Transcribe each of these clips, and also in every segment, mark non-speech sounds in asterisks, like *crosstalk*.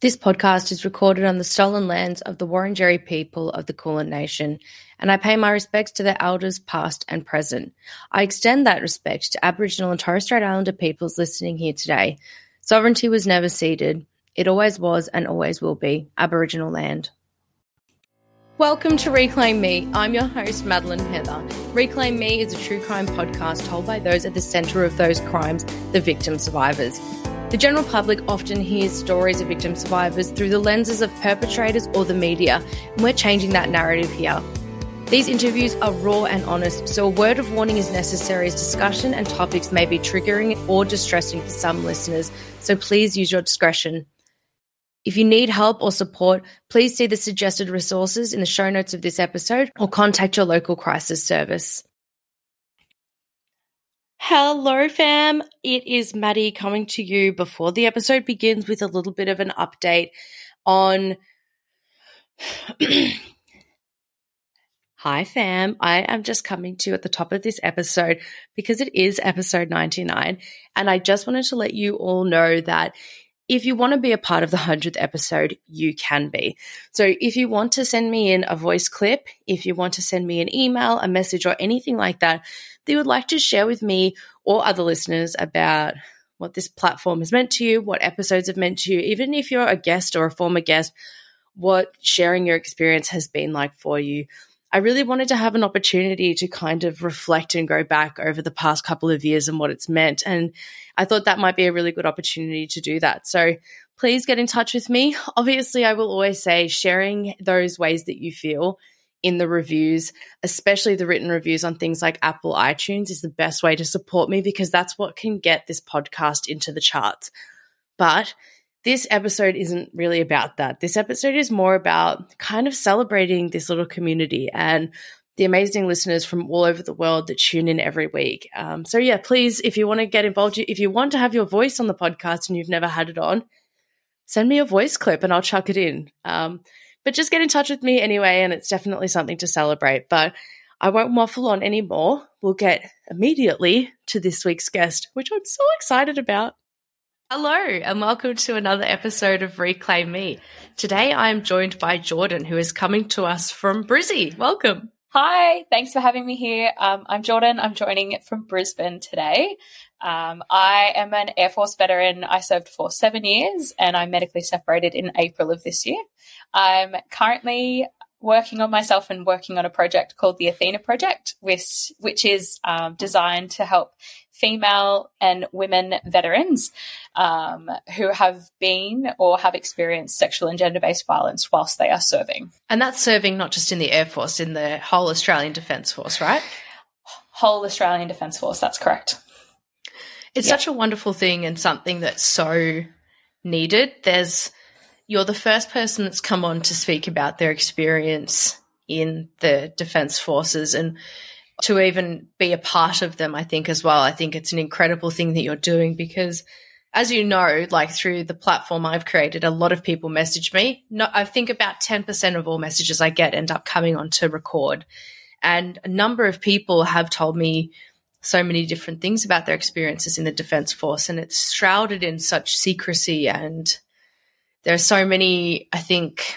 This podcast is recorded on the stolen lands of the Wurundjeri people of the Kulin Nation, and I pay my respects to their elders past and present. I extend that respect to Aboriginal and Torres Strait Islander peoples listening here today. Sovereignty was never ceded. It always was and always will be Aboriginal land. Welcome to Reclaim Me. I'm your host, Madeleine Heather. Reclaim Me is a true crime podcast told by those at the centre of those crimes, the victim survivors. The general public often hears stories of victim survivors through the lenses of perpetrators or the media, and we're changing that narrative here. These interviews are raw and honest, so a word of warning is necessary as discussion and topics may be triggering or distressing for some listeners, so please use your discretion. If you need help or support, please see the suggested resources in the show notes of this episode or contact your local crisis service. Hello, fam. It is Maddie coming to you before the episode begins with a little bit of an update on. *clears throat* Hi, fam. I am just coming to you at the top of this episode because it is episode 99. And I just wanted to let you all know that if you want to be a part of the 100th episode, you can be. So if you want to send me in a voice clip, if you want to send me an email, a message, or anything like that, that you would like to share with me or other listeners about what this platform has meant to you, what episodes have meant to you, even if you're a guest or a former guest, what sharing your experience has been like for you. I really wanted to have an opportunity to kind of reflect and go back over the past couple of years and what it's meant. And I thought that might be a really good opportunity to do that. So please get in touch with me. Obviously, I will always say sharing those ways that you feel in the reviews, especially the written reviews on things like Apple iTunes, is the best way to support me because that's what can get this podcast into the charts. But this episode isn't really about that. This episode is more about kind of celebrating this little community and the amazing listeners from all over the world that tune in every week. Um, so, yeah, please, if you want to get involved, if you want to have your voice on the podcast and you've never had it on, send me a voice clip and I'll chuck it in. Um, but just get in touch with me anyway, and it's definitely something to celebrate. But I won't waffle on anymore. We'll get immediately to this week's guest, which I'm so excited about. Hello, and welcome to another episode of Reclaim Me. Today I am joined by Jordyn, who is coming to us from Brizzy. Welcome. Hi, thanks for having me here. Um, I'm Jordyn. I'm joining from Brisbane today. Um, I am an Air Force veteran. I served for seven years and I'm medically separated in April of this year. I'm currently working on myself and working on a project called the Athena Project, which, which is um, designed to help female and women veterans um, who have been or have experienced sexual and gender based violence whilst they are serving. And that's serving not just in the Air Force, in the whole Australian Defence Force, right? Whole Australian Defence Force, that's correct. It's such a wonderful thing and something that's so needed. There's you're the first person that's come on to speak about their experience in the defense forces and to even be a part of them, I think as well. I think it's an incredible thing that you're doing because as you know, like through the platform I've created, a lot of people message me. No, I think about 10% of all messages I get end up coming on to record. And a number of people have told me so many different things about their experiences in the defense force and it's shrouded in such secrecy and there are so many, I think,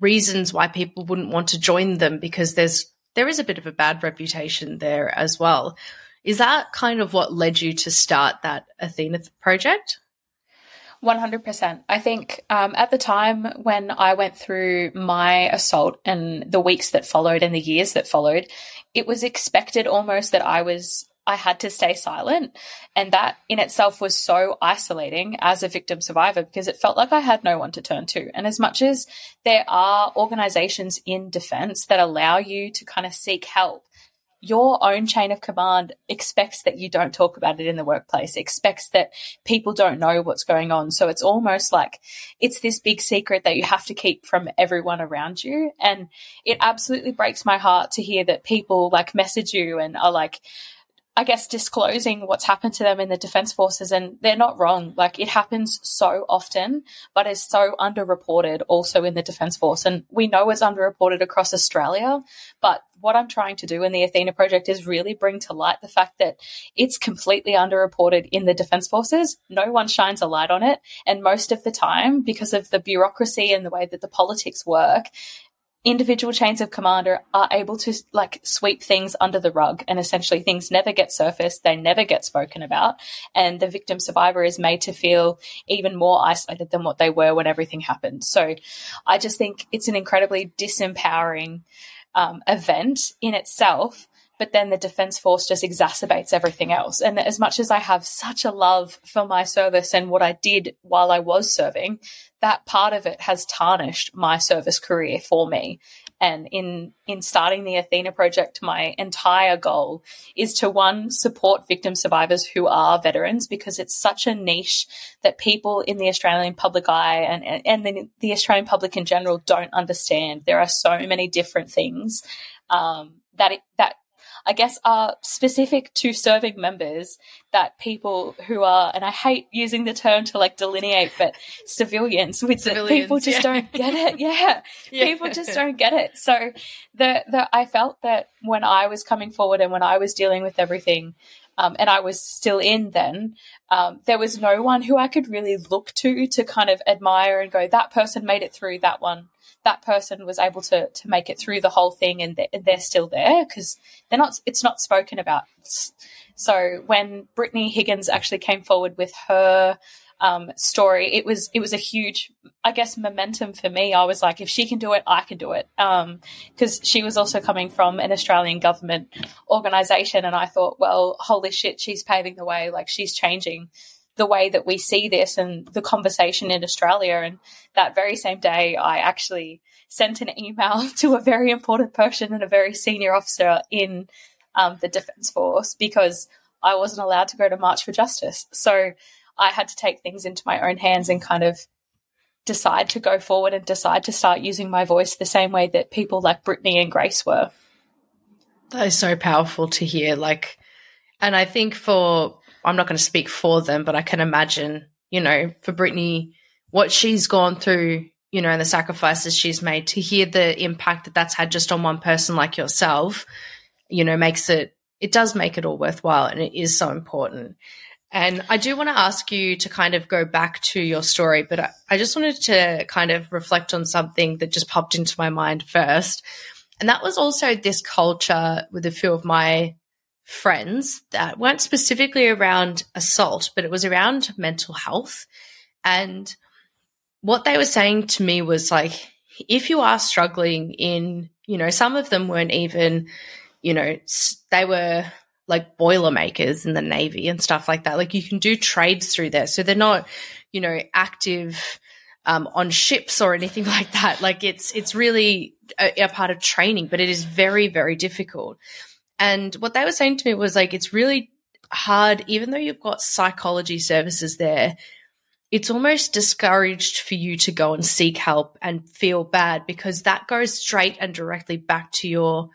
reasons why people wouldn't want to join them because there's there is a bit of a bad reputation there as well. Is that kind of what led you to start that Athena project? 100%. I think um, at the time when I went through my assault and the weeks that followed and the years that followed, it was expected almost that I was. I had to stay silent. And that in itself was so isolating as a victim survivor because it felt like I had no one to turn to. And as much as there are organizations in defense that allow you to kind of seek help, your own chain of command expects that you don't talk about it in the workplace, expects that people don't know what's going on. So it's almost like it's this big secret that you have to keep from everyone around you. And it absolutely breaks my heart to hear that people like message you and are like, I guess disclosing what's happened to them in the defense forces and they're not wrong. Like it happens so often, but is so underreported also in the defense force. And we know it's underreported across Australia, but what I'm trying to do in the Athena project is really bring to light the fact that it's completely underreported in the defense forces. No one shines a light on it. And most of the time, because of the bureaucracy and the way that the politics work, individual chains of command are, able to like sweep things under the rug and essentially things never get surfaced they never get spoken about and the victim survivor is made to feel even more isolated than what they were when everything happened. So i just think it's an incredibly disempowering um, event in itself but then the defense force just exacerbates everything else. And as much as I have such a love for my service and what I did while I was serving, that part of it has tarnished my service career for me. And in, in starting the Athena project, my entire goal is to one, support victim survivors who are veterans because it's such a niche that people in the Australian public eye and, and the, the Australian public in general don't understand. There are so many different things, um, that it, that I guess, are specific to serving members that people who are, and I hate using the term to like delineate, but *laughs* civilians with civilians, the, people just yeah. don't get it. *laughs* Yeah. yeah. People just *laughs* don't get it. So the, the, I felt that when I was coming forward and when I was dealing with everything, um, and I was still in then, um, there was no one who I could really look to to kind of admire and go, that person made it through that one. That person was able to to make it through the whole thing and they're, they're still there because they're not it's not spoken about. So when Brittany Higgins actually came forward with her um, story, it was it was a huge, I guess, momentum for me. I was like, if she can do it, I can do it, because um, she was also coming from an Australian government organisation, and I thought, well, holy shit, she's paving the way. Like she's changing the way that we see this and the conversation in Australia. And that very same day, I actually sent an email *laughs* to a very important person and a very senior officer in um, the Defence Force because I wasn't allowed to go to March for Justice. So I had to take things into my own hands and kind of decide to go forward and decide to start using my voice the same way that people like Brittany and Grace were. That is so powerful to hear. Like, and I think for I'm not going to speak for them, but I can imagine, you know, for Brittany, what she's gone through, you know, and the sacrifices she's made to hear the impact that that's had just on one person like yourself, you know, makes it, it does make it all worthwhile and it is so important. And I do want to ask you to kind of go back to your story, but I, I just wanted to kind of reflect on something that just popped into my mind first. And that was also this culture with a few of my friends that weren't specifically around assault, but it was around mental health. And what they were saying to me was like, if you are struggling in, you know, some of them weren't even, you know, they were like boilermakers in the Navy and stuff like that. Like you can do trades through there. So they're not, you know, active um, on ships or anything *laughs* like that. Like it's, it's really a, a part of training, but it is very, very difficult. And what they were saying to me was like, it's really hard, even though you've got psychology services there, it's almost discouraged for you to go and seek help and feel bad because that goes straight and directly back to your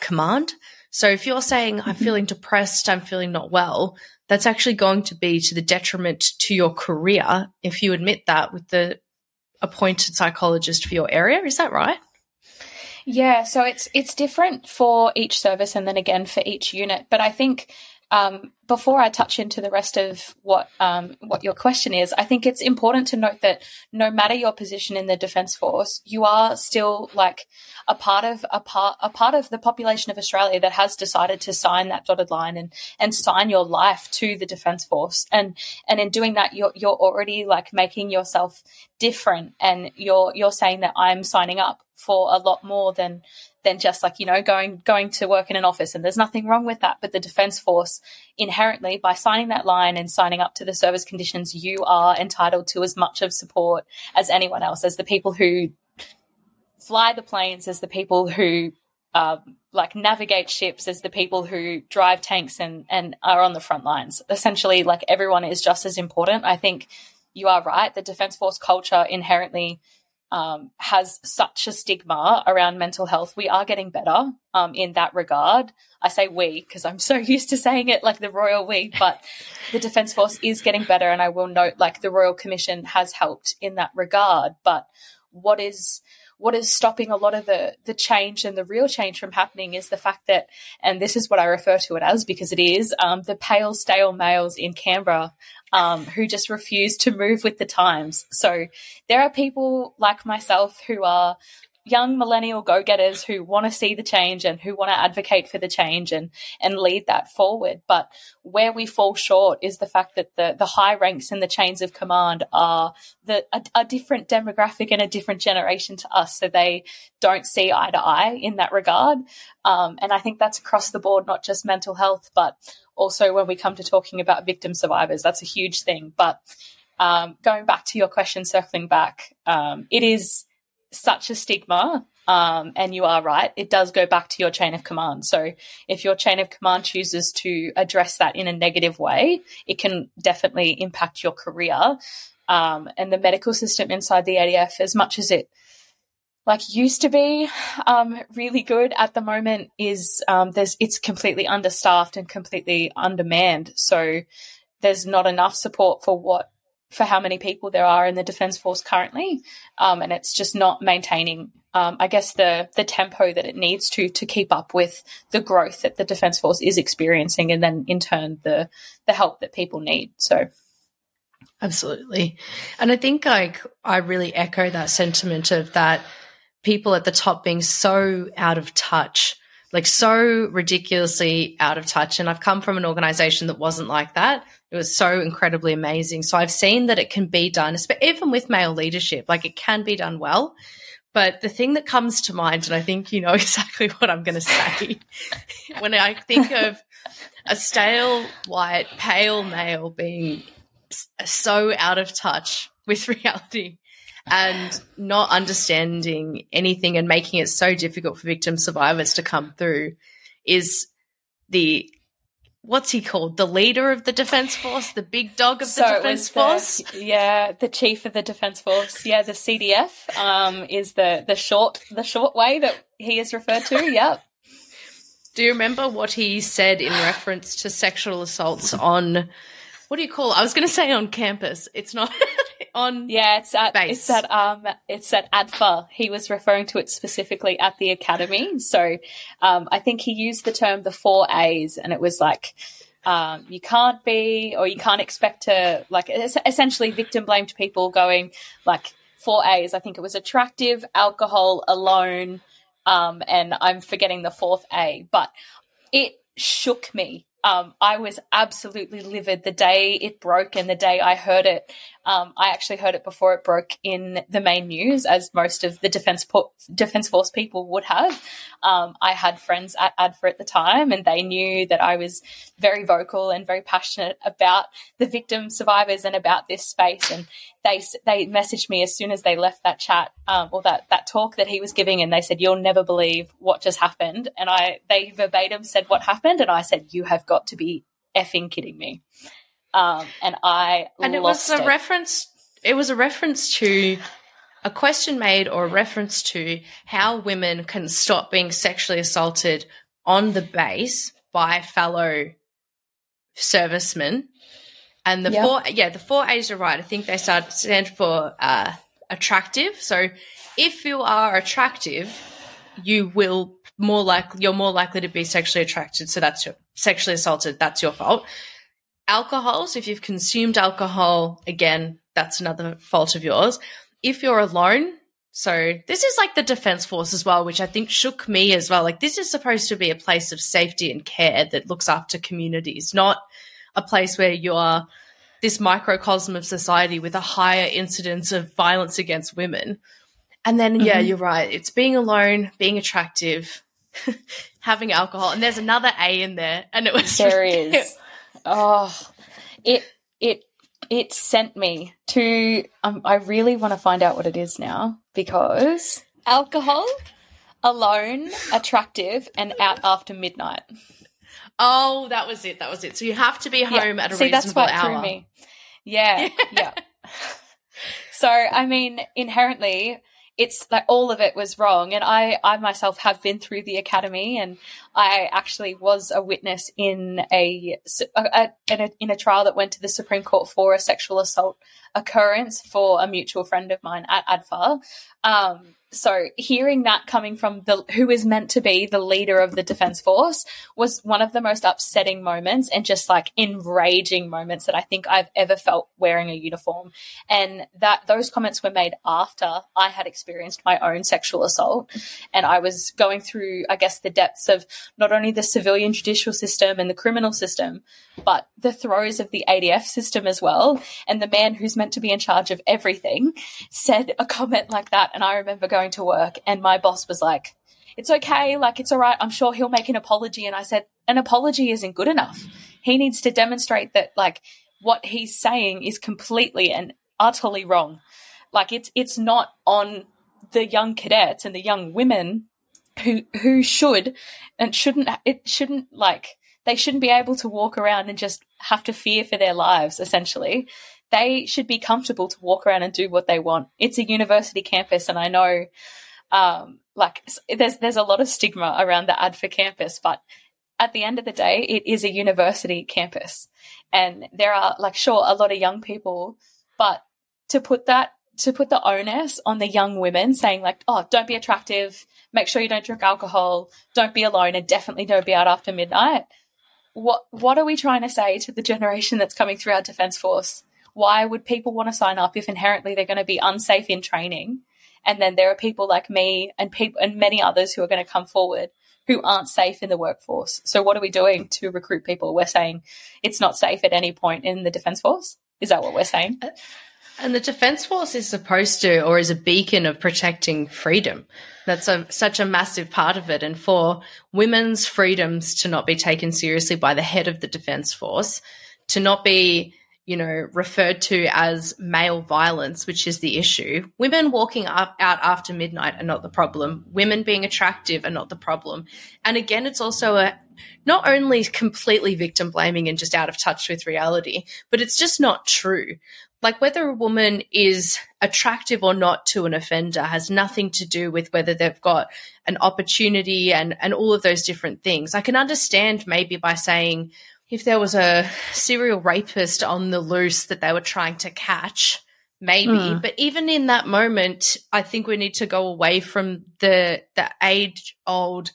command. So if you're saying, I'm mm-hmm. feeling depressed, I'm feeling not well, that's actually going to be to the detriment to your career if you admit that with the appointed psychologist for your area. Is that right? Yeah, so it's it's different for each service and then again for each unit. But I think um, before I touch into the rest of what um, what your question is, I think it's important to note that no matter your position in the Defence Force, you are still like a part of a part a part of the population of Australia that has decided to sign that dotted line and and sign your life to the Defence Force. And and in doing that, you're you're already like making yourself different, and you're you're saying that I'm signing up for a lot more than than just like you know going going to work in an office. And there's nothing wrong with that. But the defense force inherently by signing that line and signing up to the service conditions you are entitled to as much of support as anyone else as the people who fly the planes as the people who um, like navigate ships as the people who drive tanks and and are on the front lines. Essentially like everyone is just as important. I think you are right. The defense force culture inherently um, has such a stigma around mental health. We are getting better um, in that regard. I say we because I'm *laughs* so used to saying it like the royal we, but the Defence Force is getting better. And I will note like the Royal Commission has helped in that regard. But what is what is stopping a lot of the the change and the real change from happening is the fact that, and this is what I refer to it as because it is, um, the pale stale males in Canberra um, who just refuse to move with the times. So there are people like myself who are young millennial go-getters who want to see the change and who want to advocate for the change and and lead that forward. But where we fall short is the fact that the the high ranks and the chains of command are the a, a different demographic and a different generation to us. So they don't see eye to eye in that regard. Um, and i think that's across the board not just mental health but also when we come to talking about victim survivors that's a huge thing. But um, going back to your question circling back um, it is such a stigma. Um, and you are right, it does go back to your chain of command. So if your chain of command chooses to address that in a negative way, it can definitely impact your career. Um, and the medical system inside the ADF, as much as it like used to be um, really good at the moment, is um, there's it's completely understaffed and completely undermanned. So there's not enough support for what for how many people there are in the Defence Force currently, um, and it's just not maintaining, um, I guess, the the tempo that it needs to to keep up with the growth that the Defence Force is experiencing, and then in turn the the help that people need. So. Absolutely. And I think like I really echo that sentiment of that people at the top being so out of touch, like so ridiculously out of touch. And I've come from an organization that wasn't like that. It was so incredibly amazing. So I've seen that it can be done, even with male leadership, like it can be done well. But the thing that comes to mind, and I think you know *laughs* exactly what I'm going to say, *laughs* when I think of a stale, white, pale male being so out of touch with *laughs* reality and not understanding anything and making it so difficult for victim survivors to come through is the what's he called? The leader of the defense force, the big dog of the so defense force. The, yeah, the chief of the defense force. Yeah, the CDF um, is the the short the short way that he is referred to. *laughs* Yep. Do you remember what he said in reference to sexual assaults on? What do you call? It? I was going to say on campus. It's not *laughs* on. Yeah, it's at base. it's at um it's at ADFA. He was referring to it specifically at the academy. So um, I think he used the term the four A's, and it was like. Um, you can't be, or you can't expect to, like, essentially victim blamed people going, like, four A's. I think it was attractive, alcohol, alone, um, and I'm forgetting the fourth A. But it shook me um, I was absolutely livid the day it broke and the day I heard it. Um, I actually heard it before it broke in the main news, as most of the defense po- defense force people would have. Um, I had friends at ADFA at the time, and they knew that I was very vocal and very passionate about the victim survivors and about this space. And they they messaged me as soon as they left that chat um, or that that talk that he was giving, and they said, "You'll never believe what just happened." And I they verbatim said what happened, and I said, "You have got to be effing kidding me." Um, and I and it was a it. reference. It was a reference to a question made or a reference to how women can stop being sexually assaulted on the base by fellow servicemen and the yep. four, yeah, the four A's are right. I think they start, stand for uh, attractive. So if you are attractive, you will more like you're more likely to be sexually attracted. So that's sexually assaulted, that's your fault. Alcohol, so if you've consumed alcohol, again, that's another fault of yours. If you're alone, so this is like the defense force as well, which I think shook me as well. Like this is supposed to be a place of safety and care that looks after communities, not a place where you are this microcosm of society with a higher incidence of violence against women. And then, yeah, Mm-hmm. you're right. It's being alone, being attractive, *laughs* having alcohol, and there's another A in there, and it was There *laughs* is. Oh, it it it sent me to. Um, I really want to find out what it is now because alcohol, alone, attractive, and out after midnight. Oh, that was it. That was it. So you have to be home at a See, that's reasonable what hour. threw me. Yeah, yeah. *laughs* so, I mean, inherently, it's like all of it was wrong. And I, I myself have been through the academy, and I actually was a witness in a, a, a, in a trial that went to the Supreme Court for a sexual assault occurrence for a mutual friend of mine at ADFA. Um, so hearing that coming from the who is meant to be the leader of the defense force was one of the most upsetting moments and just like enraging moments that I think I've ever felt wearing a uniform. And that those comments were made after I had experienced my own sexual assault. And I was going through I guess the depths of not only the civilian judicial system and the criminal system but the throes of the ADF system as well. And the man who's meant to be in charge of everything said a comment like that. And I remember going to work. And my boss was like it's okay like it's all right I'm sure he'll make an apology. And I said an apology isn't good enough. He needs to demonstrate that like what he's saying is completely and utterly wrong. Like it's it's not on the young cadets and the young women who who should and shouldn't it shouldn't like they shouldn't be able to walk around and just have to fear for their lives essentially they should be comfortable to walk around and do what they want. It's a university campus and i know um like there's there's a lot of stigma around the adfa campus but at the end of the day it is a university campus. And there are like sure a lot of young people but to put that to put the onus on the young women saying like oh don't be attractive. Make sure you don't drink alcohol. Don't be alone and definitely don't be out after midnight. What what are we trying to say to the generation that's coming through our defense force why would people want to sign up if inherently they're going to be unsafe in training? And then there are people like me and people and many others who are going to come forward who aren't safe in the workforce. So what are we doing to recruit people? We're saying it's not safe at any point in the defense force. Is that what we're saying? Uh, and the Defence Force is supposed to, or is a beacon of protecting freedom. That's a, such a massive part of it. And for women's freedoms to not be taken seriously by the head of the Defence Force, to not be, you know, referred to as male violence, which is the issue. Women walking up, out after midnight are not the problem. Women being attractive are not the problem. And again, it's also a, not only completely victim blaming and just out of touch with reality, but it's just not true like whether a woman is attractive or not to an offender has nothing to do with whether they've got an opportunity and and all of those different things. I can understand maybe by saying if there was a serial rapist on the loose that they were trying to catch, maybe, hmm. but even in that moment, I think we need to go away from the the age old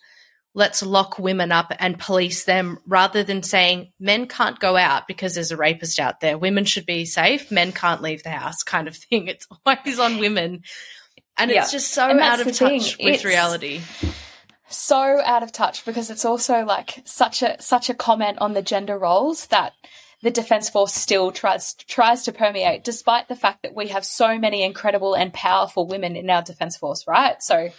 let's lock women up and police them rather than saying men can't go out because there's a rapist out there. Women should be safe. Men can't leave the house kind of *laughs* thing. It's always on women. And Yeah. it's just so And out of the thing. touch with It's- reality. So out of touch because it's also like such a such a comment on the gender roles that the defense force still tries tries to permeate despite the fact that we have so many incredible and powerful women in our defense force right? So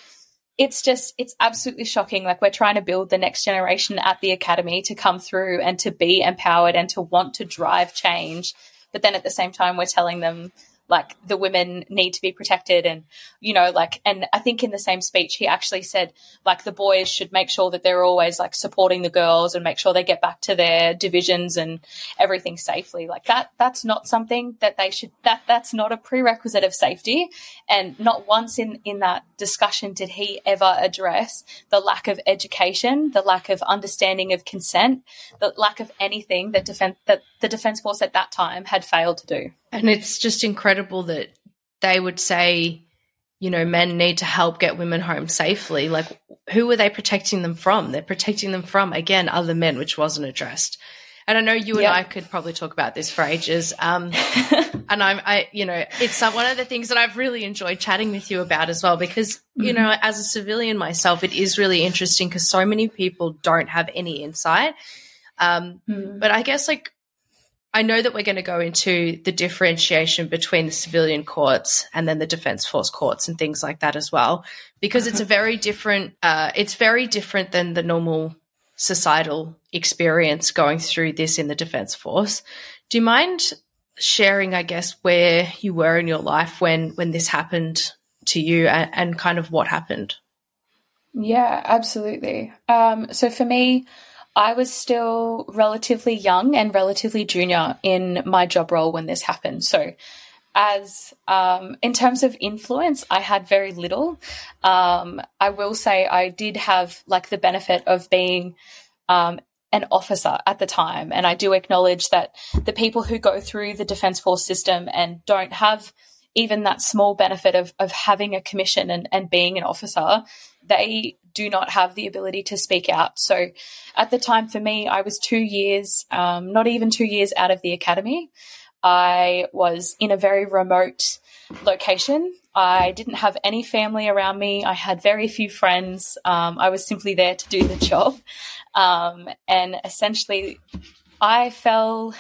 it's just it's absolutely shocking. Like we're trying to build the next generation at the academy to come through and to be empowered and to want to drive change but then at the same time we're telling them like the women need to be protected and you know like and i think in the same speech he actually said like the boys should make sure that they're always like supporting the girls and make sure they get back to their divisions and everything safely. Like that that's not something that they should that that's not a prerequisite of safety. And not once in in that discussion did he ever address the lack of education the lack of understanding of consent the lack of anything that defense that the defense force at that time had failed to do And it's just incredible that they would say you know, men need to help get women home safely. Like, who are they protecting them from? They're protecting them from, again, other men, which wasn't addressed. And I know you and I could probably talk about this for ages. Um, *laughs* and I'm, I, you know, it's one of the things that I've really enjoyed chatting with you about as well, because, mm-hmm. you know, as a civilian myself, it is really interesting because so many people don't have any insight. Um, mm-hmm. But I guess like I know that we're going to go into the differentiation between the civilian courts and then the defense force courts and things like that as well, because it's a very different. Uh, it's very different than the normal societal experience going through this in the defense force. Do you mind sharing, I guess, where you were in your life when when this happened to you and, and kind of what happened? Yeah, absolutely. Um, so for me, I was still relatively young and relatively junior in my job role when this happened. So, as um, in terms of influence, I had very little. Um, I will say I did have like the benefit of being um, an officer at the time, and I do acknowledge that the people who go through the Defence Force system and don't have even that small benefit of, of having a commission and, and being an officer, they do not have the ability to speak out. So at the time for me, I was two years, um, not even two years out of the academy. I was in a very remote location. I didn't have any family around me. I had very few friends. Um, I was simply there to do the *laughs* job. Um, and essentially, I fell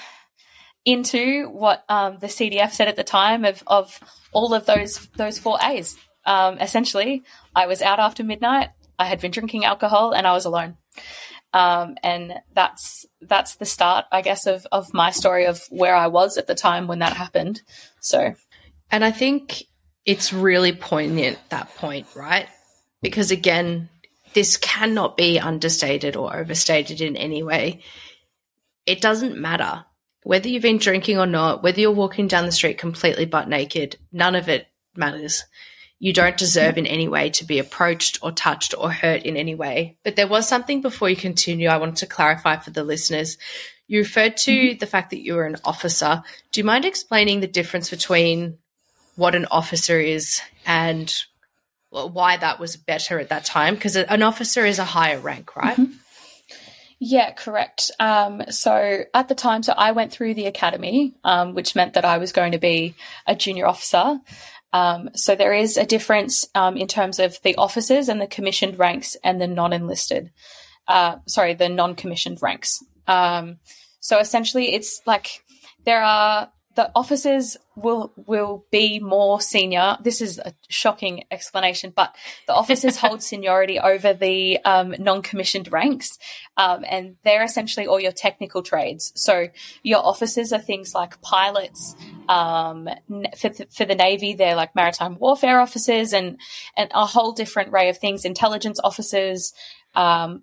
into what um, the CDF said at the time of, of all of those those four A's. Um, essentially, I was out after midnight. I had been drinking alcohol, and I was alone. Um, and that's that's the start, I guess, of of my story of where I was at the time when that happened. So, and I think it's really poignant that point, right? Because again, this cannot be understated or overstated in any way. It doesn't matter whether you've been drinking or not, whether you're walking down the street completely butt naked, none of it matters. You don't deserve in any way to be approached or touched or hurt in any way. But there was something before you continue I wanted to clarify for the listeners. You referred to mm-hmm. the fact that you were an officer. Do you mind explaining the difference between what an officer is and why that was better at that time? Because an officer is a higher rank, right? Mm-hmm. Yeah, correct. Um, so at the time, so I went through the academy, um, which meant that I was going to be a junior officer. Um, so there is a difference um, in terms of the officers and the commissioned ranks and the non-enlisted. Uh, sorry, the non-commissioned ranks. Um, so essentially, it's like there are the officers will will be more senior. This is a shocking explanation, but the officers *laughs* hold seniority over the um, non-commissioned ranks, um, and they're essentially all your technical trades. So your officers are things like pilots. Um, for, th- for the Navy, they're like maritime warfare officers, and and a whole different array of things. Intelligence officers, um,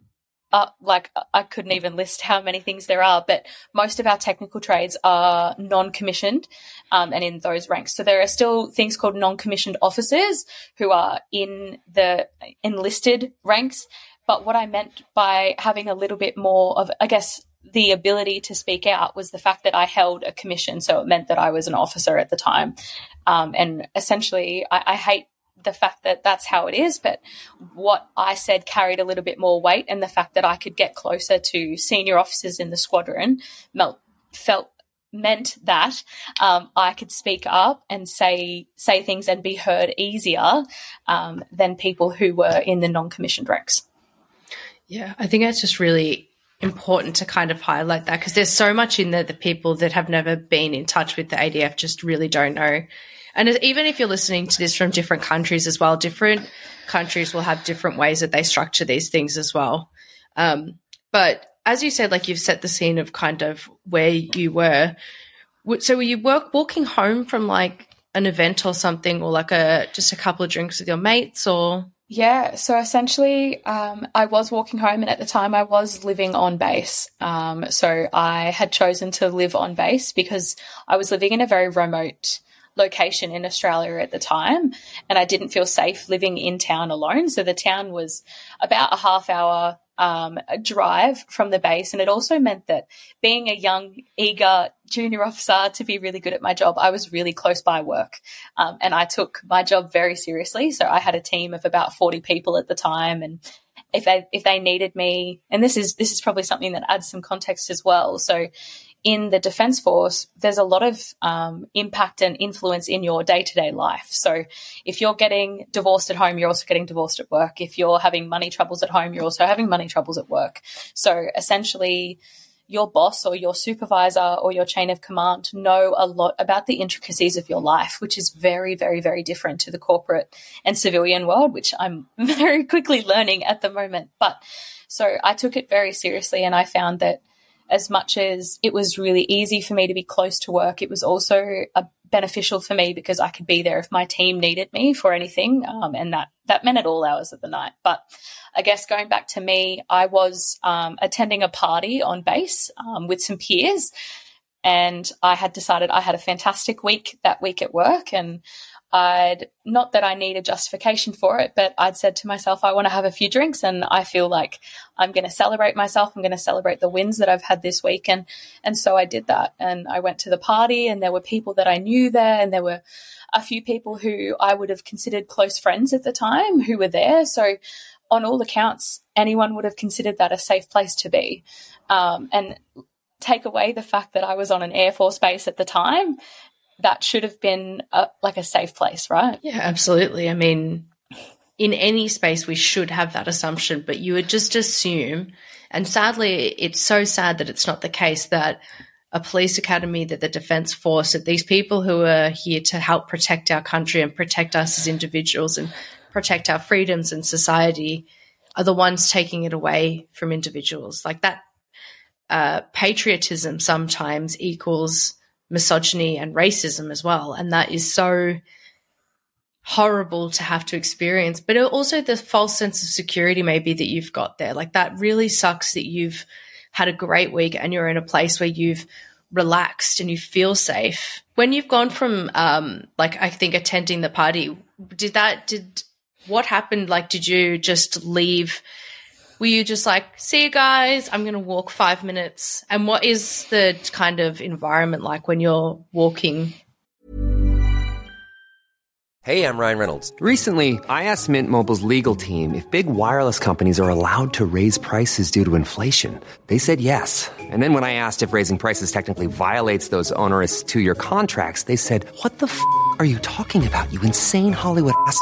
uh, like I couldn't even list how many things there are, but most of our technical trades are non-commissioned um, and in those ranks. So there are still things called non-commissioned officers who are in the enlisted ranks. But what I meant by having a little bit more of, I guess, the ability to speak out was the fact that I held a commission. So it meant that I was an officer at the time. Um, and essentially, I, I hate the fact that that's how it is, but what I said carried a little bit more weight, and the fact that I could get closer to senior officers in the squadron felt felt meant that um, I could speak up and say say things and be heard easier um, than people who were in the non-commissioned ranks. Yeah, I think that's just really important to kind of highlight that because there's so much in there that people that have never been in touch with the ADF just really don't know. And even if you're listening to this from different countries as well, different countries will have different ways that they structure these things as well. Um, but as you said, like you've set the scene of kind of where you were. So were you work walking home from like an event or something, or like a just a couple of drinks with your mates, or? Yeah, so essentially, um, I was walking home, and at the time, I was living on base. Um, so I had chosen to live on base because I was living in a very remote location in Australia at the time, and I didn't feel safe living in town alone. So the town was about a half hour um, drive from the base, and it also meant that being a young, eager junior officer to be really good at my job, I was really close by work. Um, and I took my job very seriously. So I had a team of about 40 people at the time. And if they, if they needed me, and this is, this is probably something that adds some context as well. So in the Defence Force, there's a lot of um, impact and influence in your day to day life. So, if you're getting divorced at home, you're also getting divorced at work. If you're having money troubles at home, you're also having money troubles at work. So, essentially, your boss or your supervisor or your chain of command know a lot about the intricacies of your life, which is very, very, very different to the corporate and civilian world, which I'm *laughs* very quickly learning at the moment. But so I took it very seriously and I found that as much as it was really easy for me to be close to work, it was also a beneficial for me because I could be there if my team needed me for anything, um, and that that meant at all hours of the night. But I guess going back to me, I was um, attending a party on base um, with some peers, and I had decided I had a fantastic week that week at work, and I'd not that I need a justification for it, but I'd said to myself, I want to have a few drinks and I feel like I'm going to celebrate myself. I'm going to celebrate the wins that I've had this week. And, and so I did that. And I went to the party and there were people that I knew there and there were a few people who I would have considered close friends at the time who were there. So on all accounts, anyone would have considered that a safe place to be. Um, and take away the fact that I was on an Air Force base at the time that should have been a, like a safe place, right? Yeah, absolutely. I mean, in any space, we should have that assumption, but you would just assume, and sadly, it's so sad that it's not the case that a police academy, that the defense force, that these people who are here to help protect our country and protect us as individuals and protect our freedoms and society are the ones taking it away from individuals. Like that uh, patriotism sometimes equals misogyny and racism as well. And that is so horrible to have to experience. But also the false sense of security, maybe that you've got there. Like that really sucks that you've had a great week and you're in a place where you've relaxed and you feel safe. When you've gone from, um, like, I think attending the party, did that, did, what happened? Like, did you just leave? Were you just like, see you guys, I'm going to walk five minutes? And what is the kind of environment like when you're walking? Hey, I'm Ryan Reynolds. Recently, I asked Mint Mobile's legal team if big wireless companies are allowed to raise prices due to inflation. They said yes. And then when I asked if raising prices technically violates those onerous two year contracts, they said, What the f are you talking about, you insane Hollywood ass?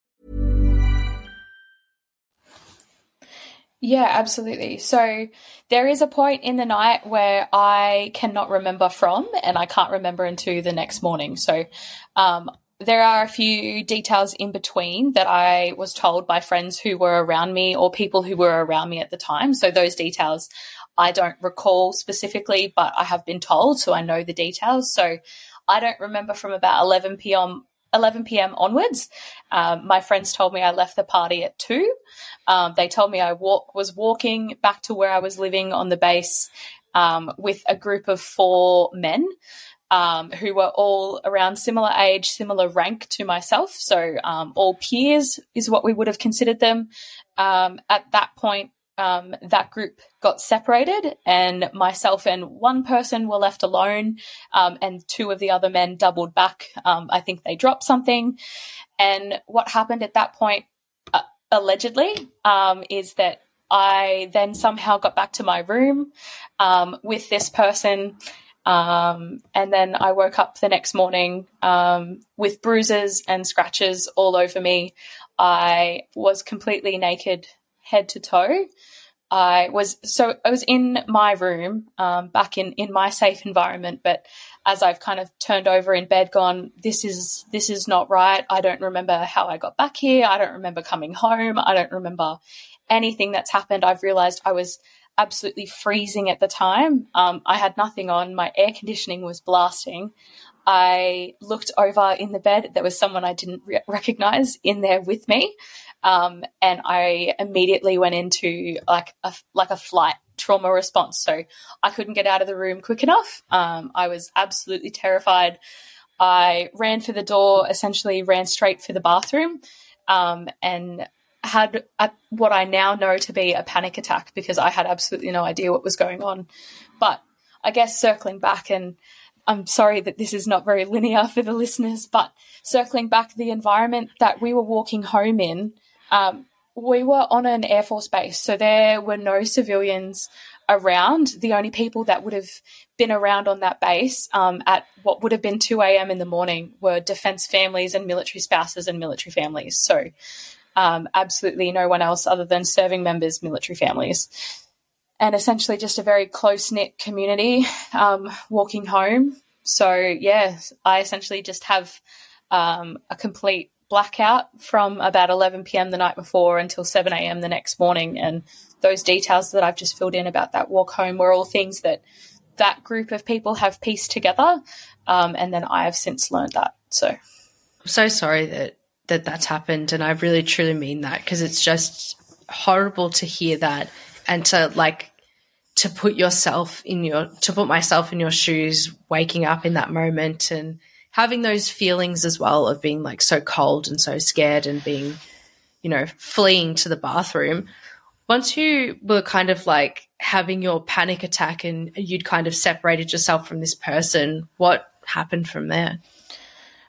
Yeah, absolutely. So there is a point in the night where I cannot remember from, and I can't remember until the next morning. So um, there are a few details in between that I was told by friends who were around me or people who were around me at the time. So those details I don't recall specifically, but I have been told, so I know the details. So I don't remember from about 11 p.m. 11 p.m. onwards. Um, my friends told me I left the party at two. Um, they told me I walk was walking back to where I was living on the base um, with a group of four men. um, who were all around similar age, similar rank to myself. So um, all peers is what we would have considered them. Um, at that point, um, that group got separated, and myself and one person were left alone, um, and two of the other men doubled back. Um, I think they dropped something. And what happened at that point, uh, allegedly, is that I then somehow got back to my room with this person. Um, and then I woke up the next morning um, with bruises and scratches all over me. I was completely naked, head to toe. I was so I was in my room, um, back in in my safe environment. But as I've kind of turned over in bed, gone, this is this is not right. I don't remember how I got back here. I don't remember coming home. I don't remember anything that's happened. I've realized I was absolutely freezing at the time. Um, I had nothing on. My air conditioning was blasting. I looked over in the bed. There was someone I didn't re- recognize in there with me, um, and I immediately went into like a like a flight trauma response. So I couldn't get out of the room quick enough. Um, I was absolutely terrified. I ran for the door, essentially ran straight for the bathroom, um, and had a, what I now know to be a panic attack because I had absolutely no idea what was going on. But I guess circling back, and I'm sorry that this is not very linear for the listeners, but circling back, the environment that we were walking home in, um, we were on an Air Force base, so there were no civilians around. The only people that would have been around on that base um, at what would have been 2 a.m. in the morning were defense families and military spouses and military families. So um, absolutely no one else other than serving members, military families. And essentially just a very close knit community um, walking home. So, yeah, I essentially just have um, a complete blackout from about 11 p.m. the night before until 7 a.m. the next morning. And those details that I've just filled in about that walk home were all things that that group of people have pieced together. Um, and then I have since learned that. So I'm so sorry that that that's happened. And I really truly mean that because it's just horrible to hear that and to like to put yourself in your to put myself in your shoes waking up in that moment and having those feelings as well of being like so cold and so scared and being you know fleeing to the bathroom. Once you were kind of like having your panic attack and you'd kind of separated yourself from this person what happened from there?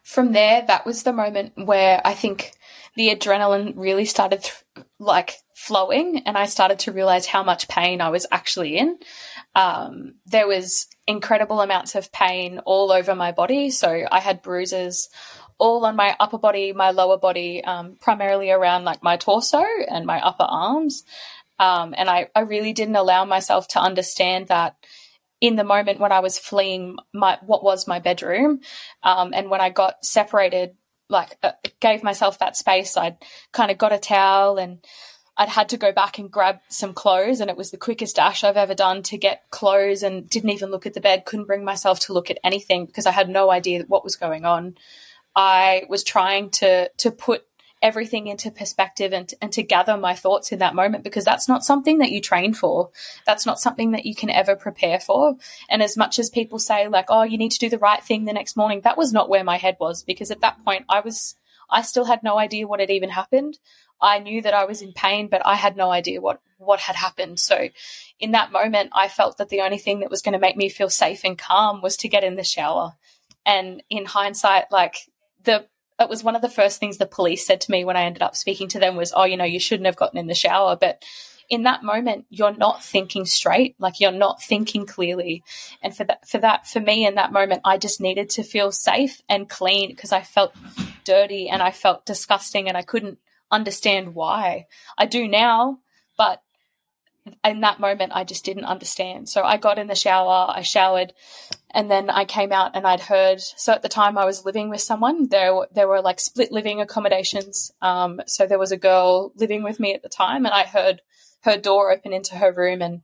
From there, that was the moment where I think the adrenaline really started th- like flowing, and I started to realize how much pain I was actually in. Um, there was incredible amounts of pain all over my body. So I had bruises all on my upper body, my lower body, um, primarily around like my torso and my upper arms. Um, and I, I really didn't allow myself to understand that in the moment when I was fleeing my what was my bedroom, um, and when I got separated, like uh, gave myself that space, I'd kind of got a towel and I'd had to go back and grab some clothes, and it was the quickest dash I've ever done to get clothes, and didn't even look at the bed. Couldn't bring myself to look at anything because I had no idea what was going on. I was trying to to put everything into perspective and, and to gather my thoughts in that moment because that's not something that you train for. That's not something that you can ever prepare for. And as much as people say, like, oh, you need to do the right thing the next morning, that was not where my head was because at that point I was, I still had no idea what had even happened. I knew that I was in pain, but I had no idea what, what had happened. So in that moment, I felt that the only thing that was going to make me feel safe and calm was to get in the shower. And in hindsight, like the it was one of the first things the police said to me when I ended up speaking to them was, oh, you know, you shouldn't have gotten in the shower. But in that moment, you're not thinking straight, like you're not thinking clearly. And for that, for that, for me in that moment, I just needed to feel safe and clean because I felt dirty and I felt disgusting and I couldn't understand why. I do now, but in that moment, I just didn't understand. So I got in the shower, I showered, and then I came out and I'd heard. So at the time, I was living with someone. There, there were like split living accommodations. Um, so there was a girl living with me at the time, and I heard her door open into her room, and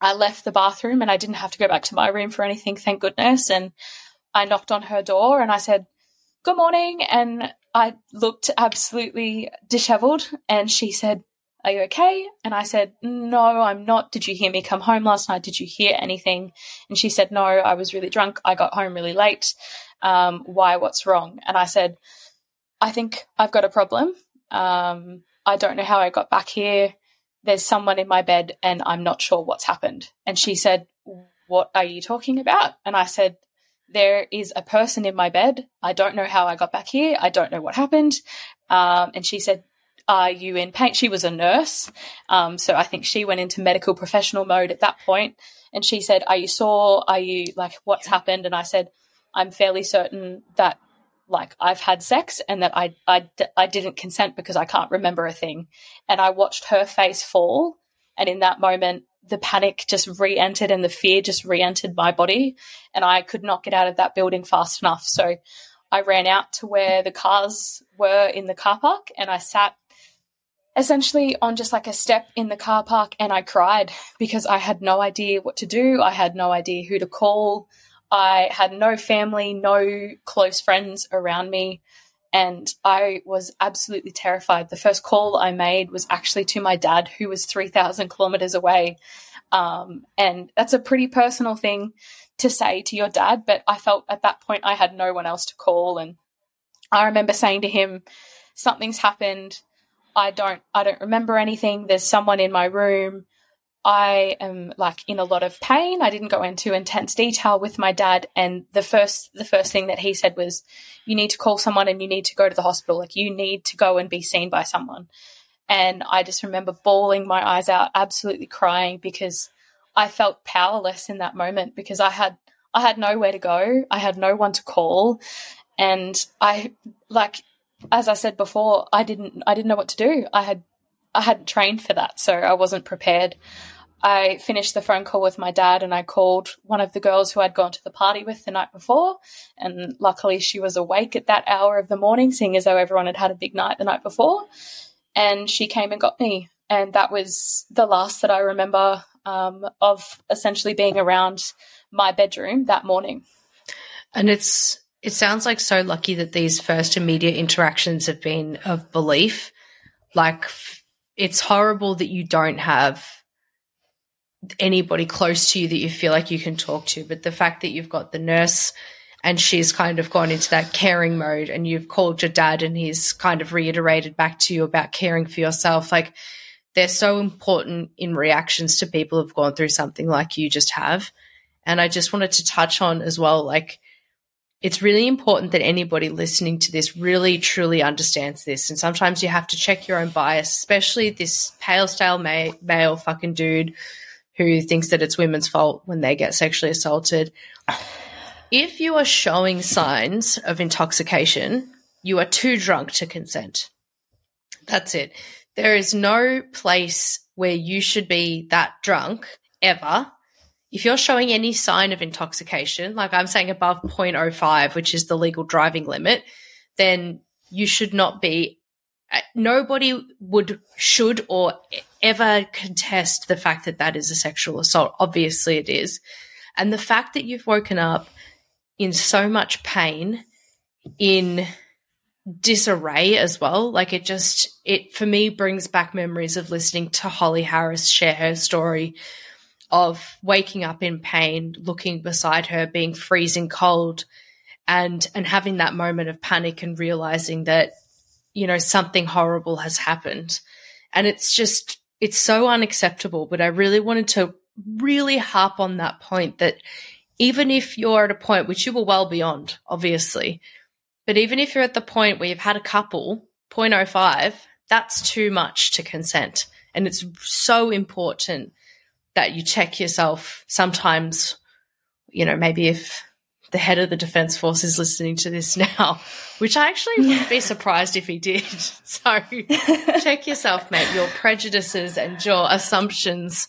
I left the bathroom, and I didn't have to go back to my room for anything, thank goodness. And I knocked on her door, and I said, "Good morning," and I looked absolutely disheveled, and she said, Are you okay? And I said, No, I'm not. Did you hear me come home last night? Did you hear anything? And she said, No, I was really drunk. I got home really late. Um, why? What's wrong? And I said, I think I've got a problem. Um, I don't know how I got back here. There's someone in my bed and I'm not sure what's happened. And she said, What are you talking about? And I said, There is a person in my bed. I don't know how I got back here. I don't know what happened. Um, and she said, Are you in pain? She was a nurse. Um, so I think she went into medical professional mode at that point. And she said, Are you sore? Are you like, what's happened? And I said, I'm fairly certain that like I've had sex and that I, I, I didn't consent because I can't remember a thing. And I watched her face fall. And in that moment, the panic just re entered and the fear just re entered my body. And I could not get out of that building fast enough. So I ran out to where the cars were in the car park and I sat essentially on just like a step in the car park and I cried *laughs* because I had no idea what to do. I had no idea who to call. I had no family, no close friends around me, and I was absolutely terrified. The first call I made was actually to my dad, who was 3,000 kilometers away. Um, and that's a pretty personal thing to say to your dad, but I felt at that point I had no one else to call. And I remember saying to him, Something's happened. I don't I don't remember anything. There's someone in my room. I am like in a lot of pain. I didn't go into intense detail with my dad and the first the first thing that he said was you need to call someone and you need to go to the hospital. Like you need to go and be seen by someone. And I just remember bawling my eyes out, absolutely crying because I felt powerless in that moment because I had I had nowhere to go. I had no one to call. And I like as I said before, I didn't I didn't know what to do. I had I hadn't trained for that, so I wasn't prepared. I finished the phone call with my dad and I called one of the girls who I'd gone to the party with the night before. And luckily she was awake at that hour of the morning, seeing as though everyone had had a big night the night before. And she came and got me. And that was the last that I remember um, of essentially being around my bedroom that morning. And it's it sounds like so lucky that these first immediate interactions have been of belief. Like it's horrible that you don't have anybody close to you that you feel like you can talk to, but the fact that you've got the nurse and she's kind of gone into that caring mode and you've called your dad and he's kind of reiterated back to you about caring for yourself like they're so important in reactions to people who've gone through something like you just have and i just wanted to touch on as well like it's really important that anybody listening to this really truly understands this. And sometimes you have to check your own bias, especially this pale stale ma- male fucking dude who thinks that it's women's fault when they get sexually assaulted. If you are showing signs of intoxication, you are too drunk to consent. That's it. There is no place where you should be that drunk ever if you're showing any sign of intoxication, like I'm saying above 0.05, which is the legal driving limit, then you should not be. Uh, nobody would, should, or ever contest the fact that that is a sexual assault. Obviously, it is. And the fact that you've woken up in so much pain, in disarray as well, like it just, it for me brings back memories of listening to Holly Harris share her story of waking up in pain, looking beside her, being freezing cold, and and having that moment of panic and realizing that you know something horrible has happened, and it's just it's so unacceptable. But I really wanted to really harp on that point that even if you're at a point which you were well beyond, obviously, but even if you're at the point where you've had a couple, 0.05, that's too much to consent. And it's so important that you check yourself sometimes, you know, maybe if the head of the Defence Force is listening to this now, *laughs* which I actually wouldn't be surprised if he did. *laughs* So *laughs* check yourself, mate. Your prejudices and your assumptions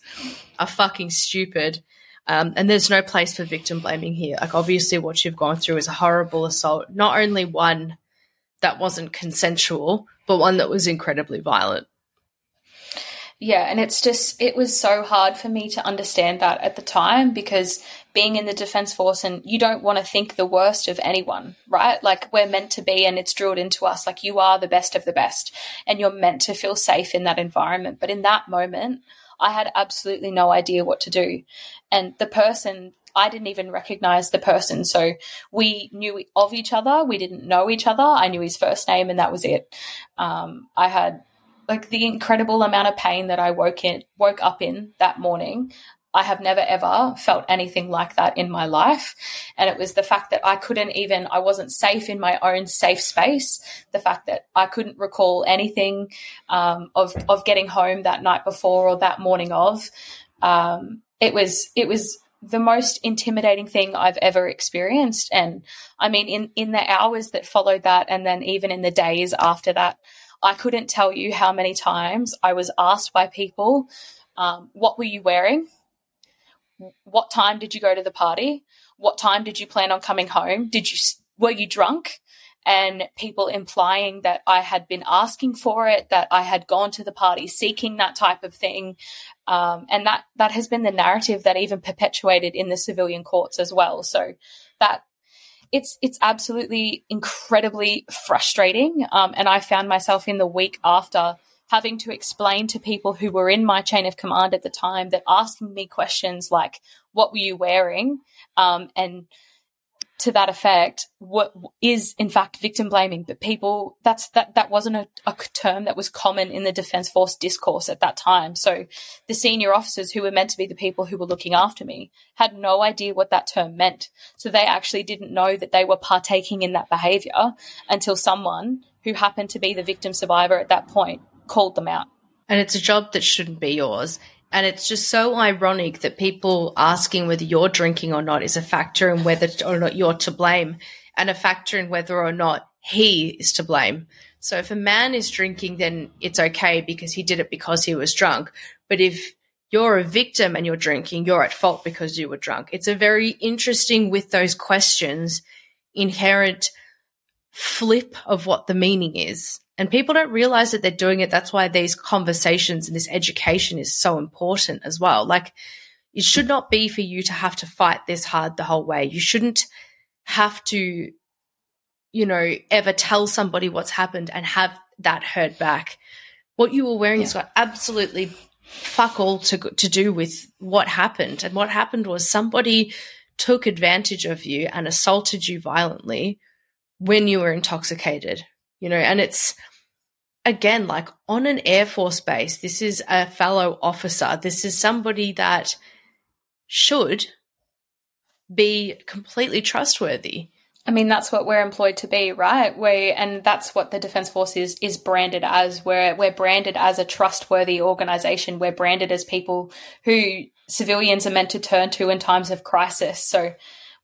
are fucking stupid. Um, and there's no place for victim blaming here. Like, obviously, what you've gone through is a horrible assault, not only one that wasn't consensual, but one that was incredibly violent. Yeah, and it's just, it was so hard for me to understand that at the time because being in the Defence Force and you don't want to think the worst of anyone, right? Like we're meant to be and it's drilled into us, like you are the best of the best and you're meant to feel safe in that environment. But in that moment, I had absolutely no idea what to do. And the person, I didn't even recognize the person. So we knew of each other. We didn't know each other. I knew his first name and that was it. Um, I had like the incredible amount of pain that I woke in woke up in that morning. I have never ever felt anything like that in my life. And it was the fact that I couldn't even, I wasn't safe in my own safe space. The fact that I couldn't recall anything um, of, of getting home that night before or that morning of. Um, it was, it was the most intimidating thing I've ever experienced. And I mean, in, in the hours that followed that, and then even in the days after that, I couldn't tell you how many times I was asked by people, um, what were you wearing? What time did you go to the party? What time did you plan on coming home? Did you, were you drunk? And people implying that I had been asking for it, that I had gone to the party seeking that type of thing. Um, and that, that has been the narrative that even perpetuated in the civilian courts as well. So that it's it's absolutely incredibly frustrating. Um, and I found myself in the week after having to explain to people who were in my chain of command at the time that asking me questions like, "What were you wearing?" Um, and to that effect what is in fact victim blaming? But people that's that that wasn't a, a, term that was common in the defense force discourse at that time. So the senior officers who were meant to be the people who were looking after me had no idea what that term meant. So they actually didn't know that they were partaking in that behavior until someone who happened to be the victim survivor at that point called them out and it's a job that shouldn't be yours and it's just so ironic that people asking whether you're drinking or not is a factor in whether or not you're to blame, and a factor in whether or not he is to blame. So if a man is drinking, then it's okay because he did it because he was drunk. But if you're a victim and you're drinking, you're at fault because you were drunk. It's a very interesting with those questions inherent flip of what the meaning is. And people don't realize that they're doing it. That's why these conversations and this education is so important as well. Like, it should not be for you to have to fight this hard the whole way. You shouldn't have to, you know, ever tell somebody what's happened and have that heard back. What you were wearing yeah. has got absolutely fuck all to to do with what happened. And what happened was somebody took advantage of you and assaulted you violently when you were intoxicated. You know, and it's again, like on an Air Force base, this is a fellow officer. This is somebody that should be completely trustworthy. I mean, that's what we're employed to be, right? We and that's what the Defence Force is is branded as. We're we're branded as a trustworthy organization. We're branded as people who civilians are meant to turn to in times of crisis. So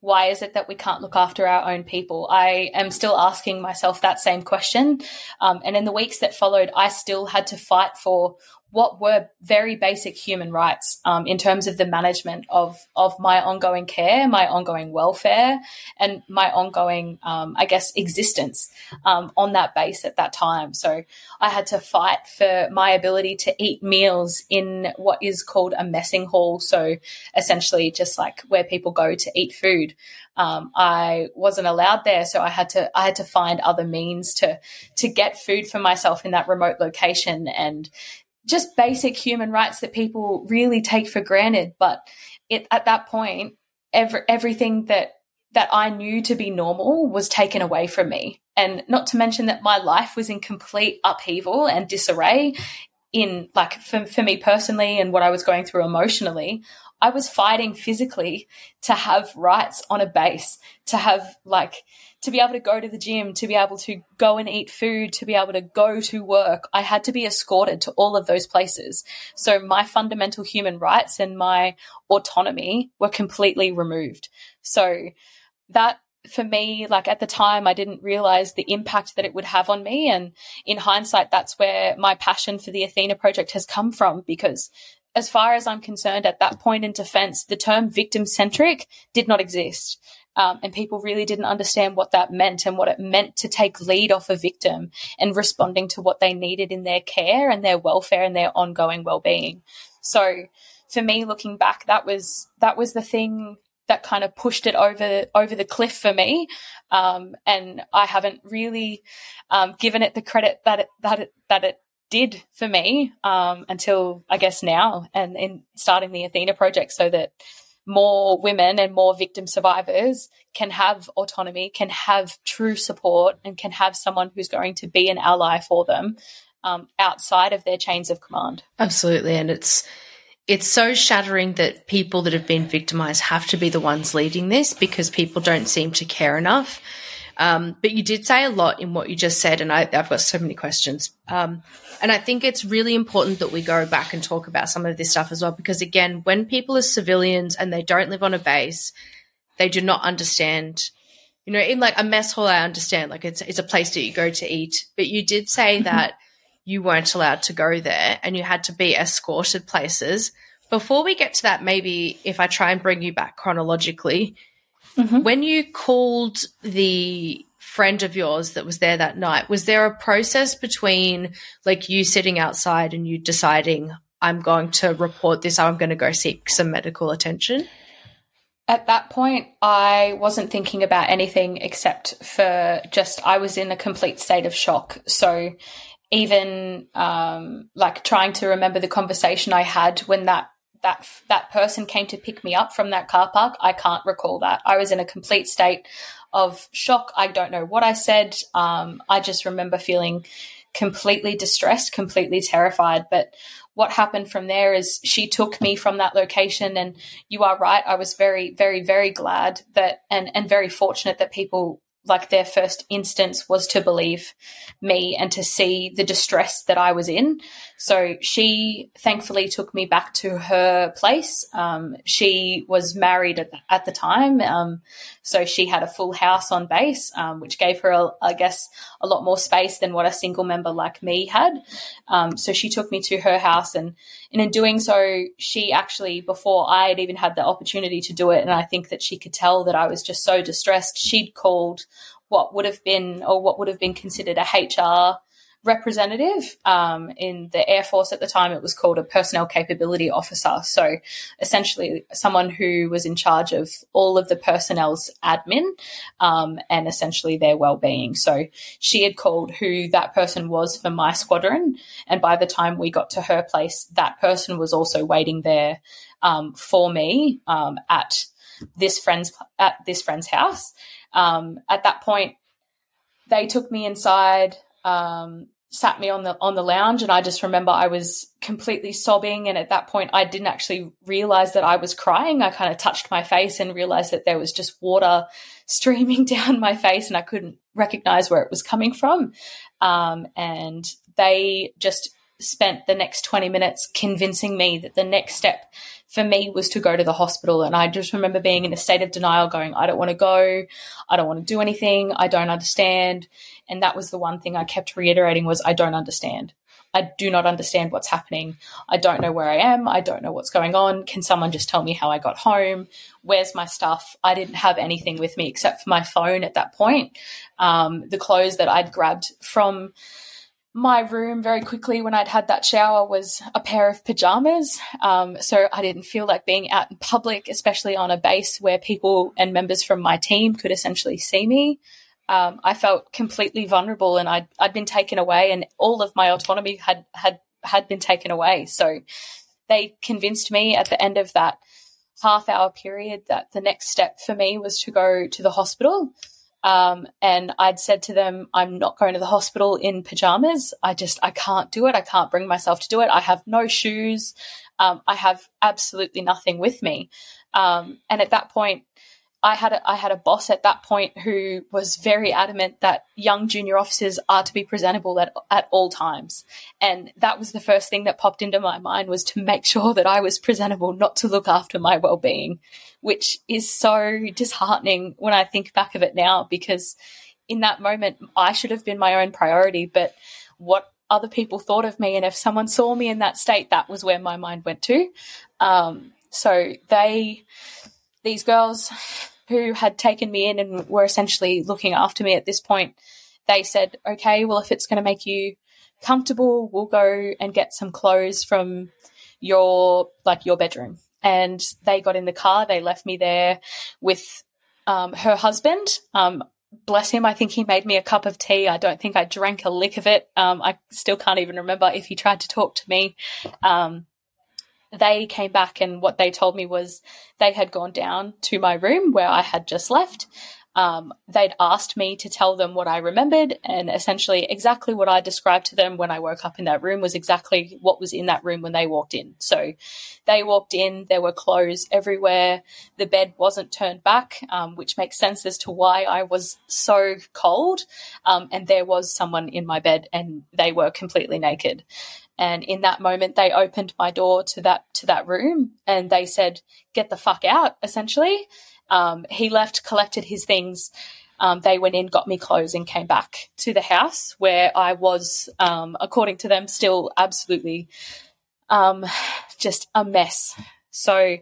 why is it that we can't look after our own people? I am still asking myself that same question. Um, and in the weeks that followed, I still had to fight for what were very basic human rights um, in terms of the management of of my ongoing care, my ongoing welfare, and my ongoing, um, I guess, existence um, on that base at that time. So I had to fight for my ability to eat meals in what is called a messing hall. So essentially, just like where people go to eat food. Um, I wasn't allowed there, so I had to I had to find other means to to get food for myself in that remote location, and just basic human rights that people really take for granted. But it, at that point, every, everything that that I knew to be normal was taken away from me. And not to mention that my life was in complete upheaval and disarray in like for, for me personally and what I was going through emotionally. I was fighting physically to have rights on a base, to have like to be able to go to the gym, to be able to go and eat food, to be able to go to work, I had to be escorted to all of those places. So my fundamental human rights and my autonomy were completely removed. So that for me, like at the time, I didn't realize the impact that it would have on me. And in hindsight, that's where my passion for the Athena project has come from because as far as I'm concerned, at that point in defense, the term victim centric did not exist Um, and people really didn't understand what that meant and what it meant to take lead off a victim and responding to what they needed in their care and their welfare and their ongoing well-being. So for me, looking back, that was that was the thing that kind of pushed it over over the cliff for me. Um, and I haven't really um, given it the credit that it, that it, that it did for me um, until I guess now, and in starting the Athena project, so that more women and more victim survivors can have autonomy, can have true support, and can have someone who's going to be an ally for them um, outside of their chains of command. Absolutely, and it's it's so shattering that people that have been victimized have to be the ones leading this because people don't seem to care enough. Um, but you did say a lot in what you just said, and I, have got so many questions. Um, and I think it's really important that we go back and talk about some of this stuff as well, because again, when people are civilians and they don't live on a base, they do not understand. You know, in like a mess hall, I understand, like it's it's a place that you go to eat. But you did say mm-hmm. that you weren't allowed to go there and you had to be escorted places. Before we get to that, maybe if I try and bring you back chronologically, mm-hmm. when you called the friend of yours that was there that night, was there a process between like you sitting outside and you deciding, I'm going to report this, I'm going to go seek some medical attention? At that point, I wasn't thinking about anything except for just I was in a complete state of shock. So even um, like trying to remember the conversation I had when that that that person came to pick me up from that car park. I can't recall that. I was in a complete state of shock. I don't know what I said. Um, I just remember feeling completely distressed, completely terrified. But what happened from there is she took me from that location, and you are right. I was very, very, very glad that and and very fortunate that people like their first instance was to believe me and to see the distress that I was in. So she thankfully took me back to her place. Um, she was married at the, at the time. Um, so she had a full house on base, um, which gave her, I guess, a lot more space than what a single member like me had. Um, so she took me to her house and, and in doing so, she actually, before I had even had the opportunity to do it, and I think that she could tell that I was just so distressed, she'd called what would have been or what would have been considered a HR representative um, in the Air Force at the time. It was called a personnel capability officer. So essentially, someone who was in charge of all of the personnel's admin um, and essentially their well-being. So she had called who that person was for my squadron, and by the time we got to her place, that person was also waiting there um, for me um, at this friend's at this friend's house. Um, at that point, they took me inside, um, sat me on the on the lounge, and I just remember I was completely sobbing. And at that point, I didn't actually realize that I was crying. I kind of touched my face and realized that there was just water *laughs* streaming *laughs* down my face, and I couldn't recognize where it was coming from. Um, and they just spent the next 20 minutes convincing me that the next step for me was to go to the hospital. And I just remember being in a state of denial, going, I don't want to go. I don't want to do anything. I don't understand. And that was the one thing I kept reiterating was, I don't understand. I do not understand what's happening. I don't know where I am. I don't know what's going on. Can someone just tell me how I got home? Where's my stuff? I didn't have anything with me except for my phone at that point. Um, the clothes that I'd grabbed from my room very quickly when I'd had that shower was a pair of pajamas. Um, so I didn't feel like being out in public, especially on a base where people and members from my team could essentially see me. Um, I felt completely vulnerable and I'd, I'd been taken away and all of my autonomy had, had, had been taken away. So they convinced me at the end of that half hour period that the next step for me was to go to the hospital. Um, and I'd said to them, I'm not going to the hospital in pajamas. I just, I can't do it. I can't bring myself to do it. I have no shoes. Um, I have absolutely nothing with me. Um, and at that point, I had a, I had a boss at that point who was very adamant that young junior officers are to be presentable at, at all times. And that was the first thing that popped into my mind was to make *laughs* sure that I was presentable, not to look after my well-being, which is so disheartening when I think back of it now because in that moment I should have been my own priority, but what other people thought of me and if someone saw me in that state, that was where my mind went to. Um, so they, these girls who had taken me in and were essentially looking after me at this point, they said, okay, well, if it's going to make you comfortable, we'll go and get some clothes from your, like your bedroom. And they got in the car. They left me there with um, her husband. Um, bless him. I think he made me a cup of tea. I don't think I drank a lick of it. Um, I still can't even remember if he tried to talk to me. Um, they came back and what they told me was they had gone down to my room where I had just left. Um, they'd asked me to tell them what I remembered, and essentially exactly what I described to them when I woke up in that room was exactly what was in that room when they walked in. So they walked in, there were clothes everywhere, the bed wasn't turned back, um, which makes sense as to why I was so cold, um, and there was someone in my bed, and they were completely naked. And in that moment, they opened my door to that to that room, and they said, "Get the fuck out!" Essentially, um, he left, collected his things. Um, they went in, got me clothes, and came back to the house where I was, um, according to them, still absolutely um, just a mess. So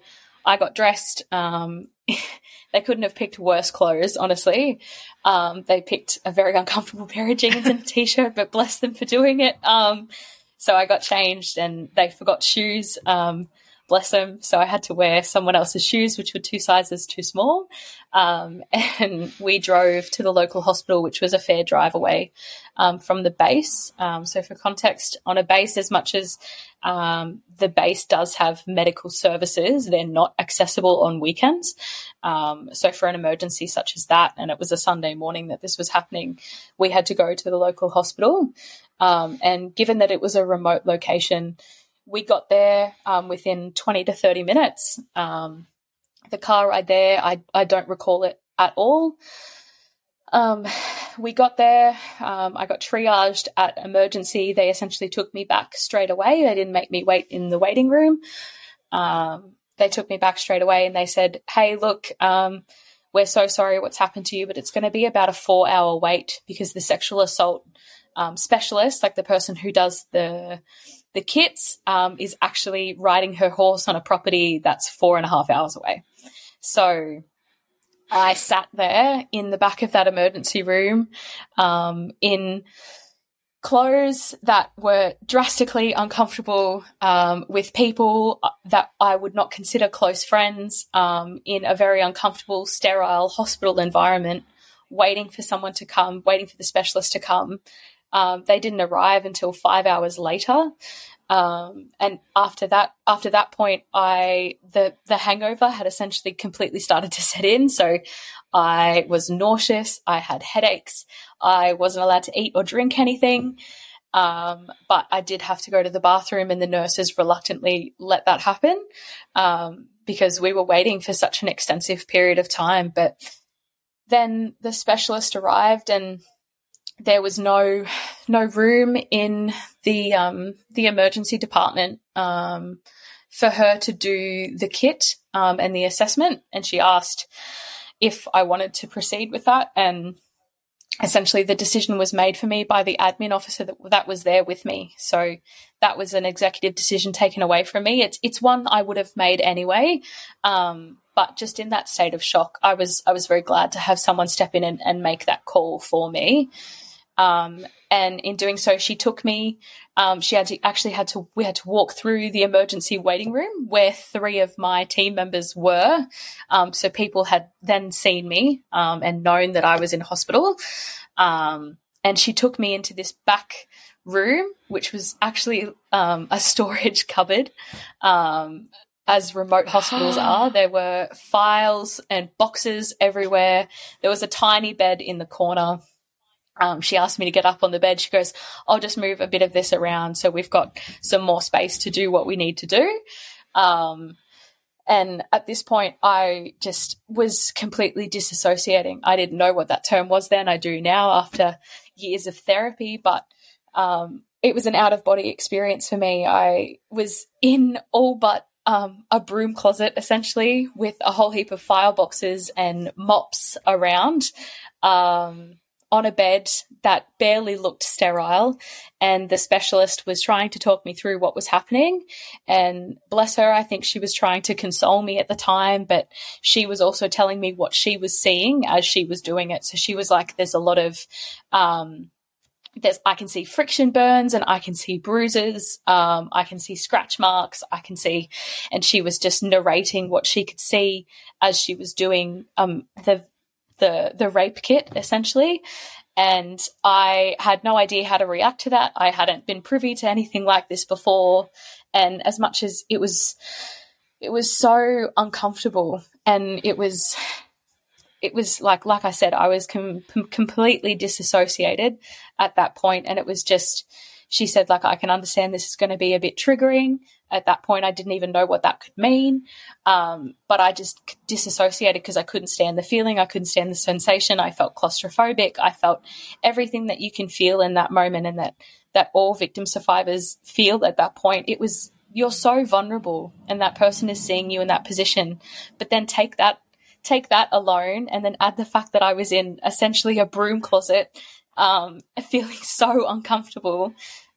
I got dressed. Um, *laughs* they couldn't have picked worse clothes, honestly. Um, they picked a very uncomfortable *laughs* pair of jeans and a t-shirt, but bless them for doing it. So I got changed, and they forgot shoes bless them. So I had to wear someone else's shoes, which were two sizes too small. Um, *laughs* and we drove to the local hospital, which was a fair drive away um, from the base. Um, so, for context, on a base, as much as um, the base does have medical services, they're not accessible on weekends. Um, so, for an emergency such as that, and it was a Sunday morning that this was happening, we had to go to the local hospital. Um, and given that it was a remote location, we got there um, within 20 to 30 minutes. Um, the car ride there, I, I don't recall it at all. Um, we got there. Um, I got triaged at emergency. They essentially took me back straight away. They didn't make me wait in the waiting room. Um, they took me back straight away and they said, Hey, look, we're so sorry what's happened to you, but it's going to be about a four hour wait because the sexual assault specialist, like the person who does the the kits um, is actually riding her horse on a property that's four and a half hours away. So I sat there in the back of that emergency room um, in clothes that were drastically uncomfortable um, with people that I would not consider close friends um, in a very uncomfortable, sterile hospital environment, waiting for someone to come, waiting for the specialist to come. Um, they didn't arrive until five hours later. Um, and after that, after that point, I the the hangover had essentially completely started to set in. So I was nauseous. I had headaches. I wasn't allowed to eat or drink anything. Um, but I did have to go to the bathroom, and the nurses reluctantly let that happen um, because we were waiting for such an extensive period of time. But then the specialist arrived, and there was no no room in the um, the emergency department um, for her to do the kit um, and the assessment, and she asked if I wanted to proceed with that, and essentially the decision was made for me by the admin officer that, that was there with me. So that was an executive decision taken away from me. It's it's one I would have made anyway. Um, but just in that state of shock, I was I was very glad to have someone step in and, and make that call for me. Um, and in doing so, she took me. Um, she had to actually had to we had to walk through the emergency waiting room where three of my team members were. Um, so people had then seen me um, and known that I was in hospital. Um, and she took me into this back room, which was actually um, a *laughs* storage cupboard. as remote hospitals *gasps* are, there were files and boxes everywhere. There was a tiny bed in the corner um, she asked me to get up on the bed. She goes, I'll just move a bit of this around so we've got some more space to do what we need to do. Um, and at this point, I just was completely disassociating. I didn't know what that term was then. I do now after years of therapy, but um, it was an out of body experience for me. I was in all but um, a broom closet essentially with a whole heap of file boxes and mops around. Um, on a bed that barely looked sterile. And the specialist was trying to talk me through what was happening. And bless her, I think she was trying to console me at the time, but she was also telling me what she was seeing as she was doing it. So she was like, there's a lot of, um, there's I can see friction burns and I can see bruises, um, I can see scratch marks, I can see, and she was just narrating what she could see as she was doing um, the the the rape kit essentially, and I had no idea how to react to that. I hadn't been privy to anything like this before, and as much as it was, it was so uncomfortable, and it was it was like like I said, I was com- completely disassociated at that point, and it was just. She said, like, I can understand this is going to be a bit triggering. At that point, I didn't even know what that could mean. Um, but I just disassociated because I couldn't stand the feeling. I couldn't stand the sensation. I felt claustrophobic. I felt everything that you can feel in that moment and that, that all victim survivors feel at that point. It was, you're so vulnerable and that person is seeing you in that position. But then take that take that alone and then add the fact that I was in essentially a broom closet, um, *laughs* feeling so uncomfortable.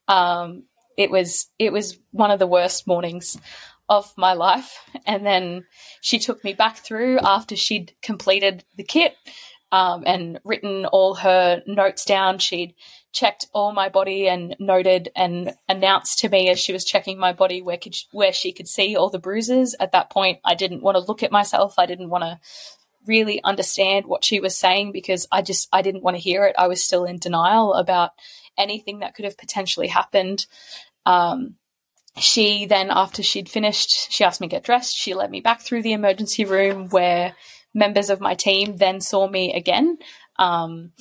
Um, it was it was one of the worst mornings of my life. And then she took me back through after she'd completed the kit um, and written all her notes down. She'd checked all my body and noted and announced to me as she was checking my body where could she, where she could see all the bruises. At that point, I didn't want to look at myself. I didn't want to really understand what she was saying because I just I didn't want to hear it. I was still in denial about anything that could have potentially happened. Um, she then, after she'd finished, she asked me to get dressed. She led me back through the emergency room where members of my team then saw me again. Um,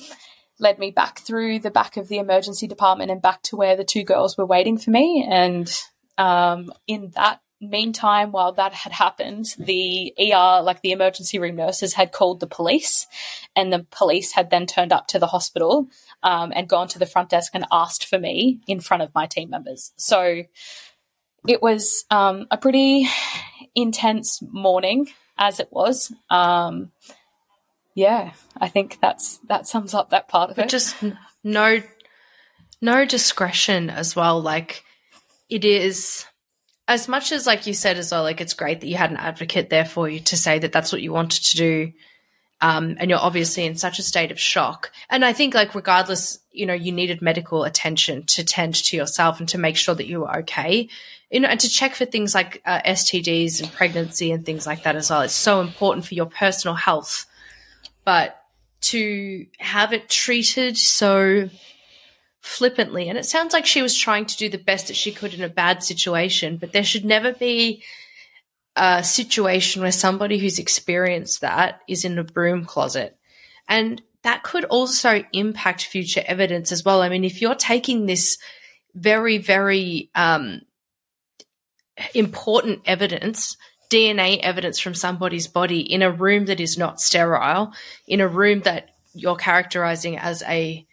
led me back through the back of the emergency department and back to where the two girls were waiting for me. And um, in that meantime, while that had happened, the ER, like the emergency room nurses, had called the police, and the police had then turned up to the hospital um, and gone to the front desk and asked for me in front of my team members. So it was um, a pretty intense morning, as it was. Um, yeah, I think that's that sums up that part of but it. Just no, no discretion as well. Like it is as much as like you said as well. Like it's great that you had an advocate there for you to say that that's what you wanted to do. Um, and you're obviously in such a state of shock. And I think, like, regardless, you know, you needed medical attention to tend to yourself and to make sure that you were okay, you know, and to check for things like uh, STDs and pregnancy and things like that as well. It's so important for your personal health but to have it treated so flippantly. And it sounds like she was trying to do the best that she could in a bad situation but there should never be a situation where somebody who's experienced that is in a broom closet. And that could also impact future evidence as well. I mean if you're taking this very very um, important evidence DNA evidence from somebody's body in a room that is not sterile, in a room that you're characterizing as a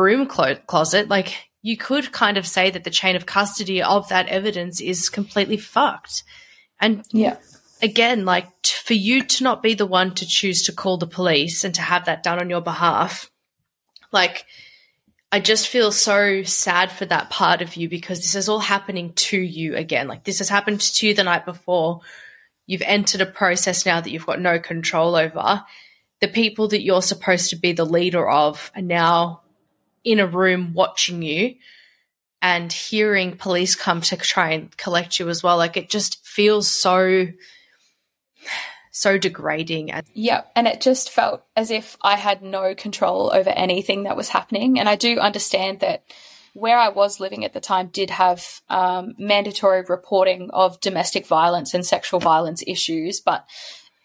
broom clo- closet, like you could kind of say that the chain of custody of that evidence is completely fucked. And yeah. again, like t- for you to not be the one to choose to call the police and to have that done on your behalf, like I just feel so sad for that part of you because this is all happening to you again. Like this has happened to you the night before you've entered a process now that you've got no control over. The people that you're supposed to be the leader of are now in a room watching you and hearing police come to try and collect you as well. Like it just feels so so degrading. Yeah, and it just felt as if I had no control over anything that was happening. And I do understand that where I was living at the time did have um, mandatory reporting of domestic violence and sexual violence issues, but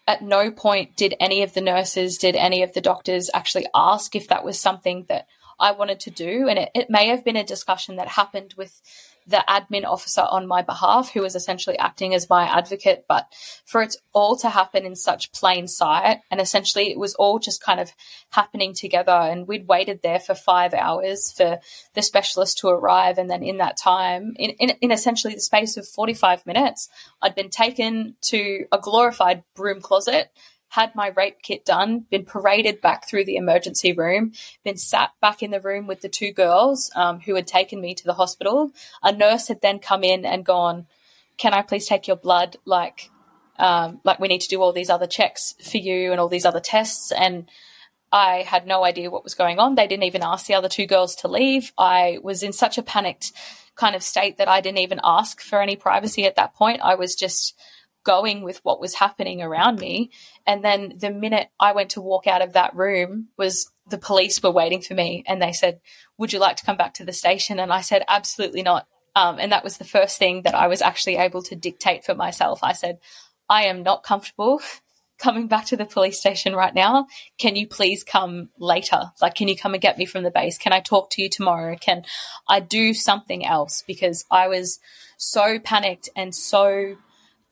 at no point did any of the nurses, did any of the doctors actually ask if that was something that I wanted to do. And it, it may have been a discussion that happened with the admin officer on my behalf, who was essentially acting as my advocate. But for it all to happen in such plain sight, and essentially it was all just kind of happening together. And we'd waited there for five hours for the specialist to arrive. And then in that time, in, in, in essentially the space of 45 minutes, I'd been taken to a glorified broom closet had my rape kit done, been paraded back through the emergency room, been sat back in the room with the two girls um, who had taken me to the hospital. A nurse had then come in and gone, "Can I please take your blood? Like, um, like we need to do all these other checks for you and all these other tests." And I had no idea what was going on. They didn't even ask the other two girls to leave. I was in such a panicked kind of state that I didn't even ask for any privacy at that point. I was just going with what was happening around me. And then the minute I went to walk out of that room was the police were waiting for me and they said, Would you like to come back to the station? And I said, Absolutely not. Um, and that was the first thing that I was actually able to dictate for myself. I said, I am not comfortable *laughs* coming back to the police station right now. Can you please come later? Like, can you come and get me from the base? Can I talk to you tomorrow? Can I do something else? Because I was so panicked and so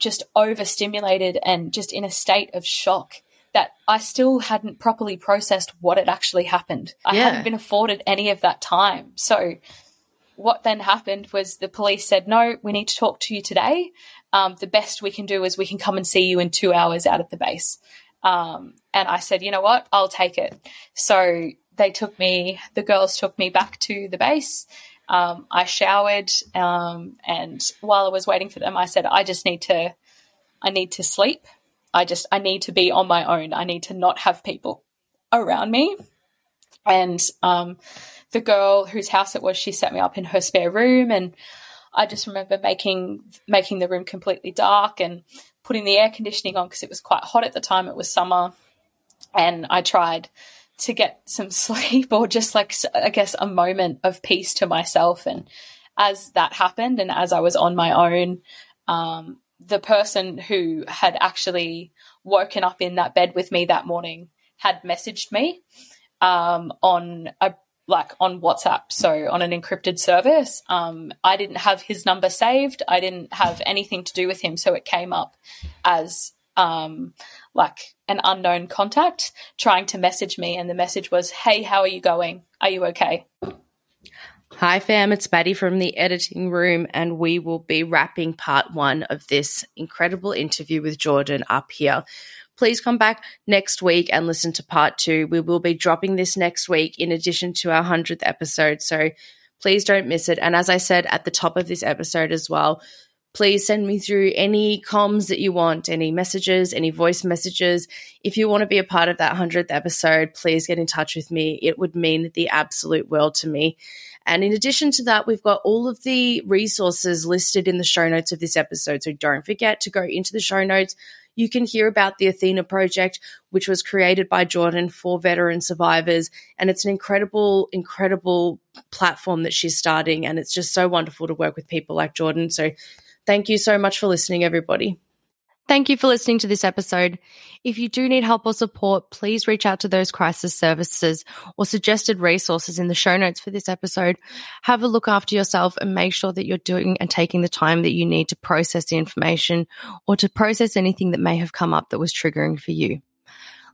just overstimulated and just in a state of shock that I still hadn't properly processed what had actually happened. I Yeah. hadn't been afforded any of that time. So what then happened was the police said, no, we need to talk to you today. Um, the best we can do is we can come and see you in two hours out at the base. Um, and I said, you know what? I'll take it. So they took me, the girls took me back to the base. Um, I showered, um, and while I was waiting for them, I said, I just need to, I need to sleep. I just, I need to be on my own. I need to not have people around me. And um, the girl whose house it was, she set me up in her spare room, and I just remember making making the room completely dark and putting the air conditioning on because it was quite hot at the time. It was summer, and I tried to get some *laughs* sleep or just like I guess a moment of peace to myself. And as that happened, and as I was on my own, um, the person who had actually woken up in that bed with me that morning had messaged me um, on a like on WhatsApp, so on an encrypted service. Um, I didn't have his number saved. I didn't have anything to do with him, so it came up as um, like an unknown contact trying to message me, and the message was, "Hey, how are you going? Are you okay?" Hi, fam. It's Batty from the editing room, and we will be wrapping part one of this incredible interview with Jordyn up here. Please come back next week and listen to part two. We will be dropping this next week in addition to our 100th episode. So please don't miss it. And as I said at the top of this episode as well, please send me through any comms that you want, any messages, any voice messages. If you want to be a part of that 100th episode, please get in touch with me. It would mean the absolute world to me. And in addition to that, we've got all of the resources listed in the show notes of this episode. So don't forget to go into the show notes. You can hear about the Athena project, which was created by Jordyn for veteran survivors. And it's an incredible, incredible platform that she's starting. And it's just so wonderful to work with people like Jordyn. So thank you so much for listening, everybody. Thank you for listening to this episode. If you do need help or support, please reach out to those crisis services or suggested resources in the show notes for this episode. Have a look after yourself and make sure that you're doing and taking the time that you need to process the information or to process anything that may have come up that was triggering for you.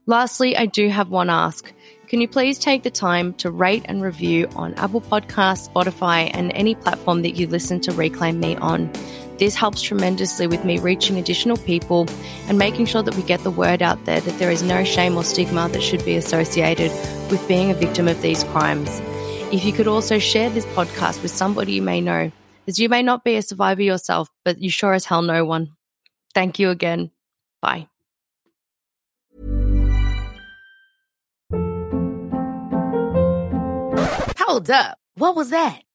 Lastly, I do have one ask. Can you please take the time to rate and review on Apple Podcasts, Spotify, and any platform that you listen to Reclaim Me on? This helps tremendously with me reaching additional people and making sure that we get the word out there that there is no shame or stigma that should be associated with being a victim of these crimes. If you could also share this podcast with somebody you may know, as you may not be a survivor yourself, but you sure as hell know one. Thank you again. Bye. Hold up. What was that?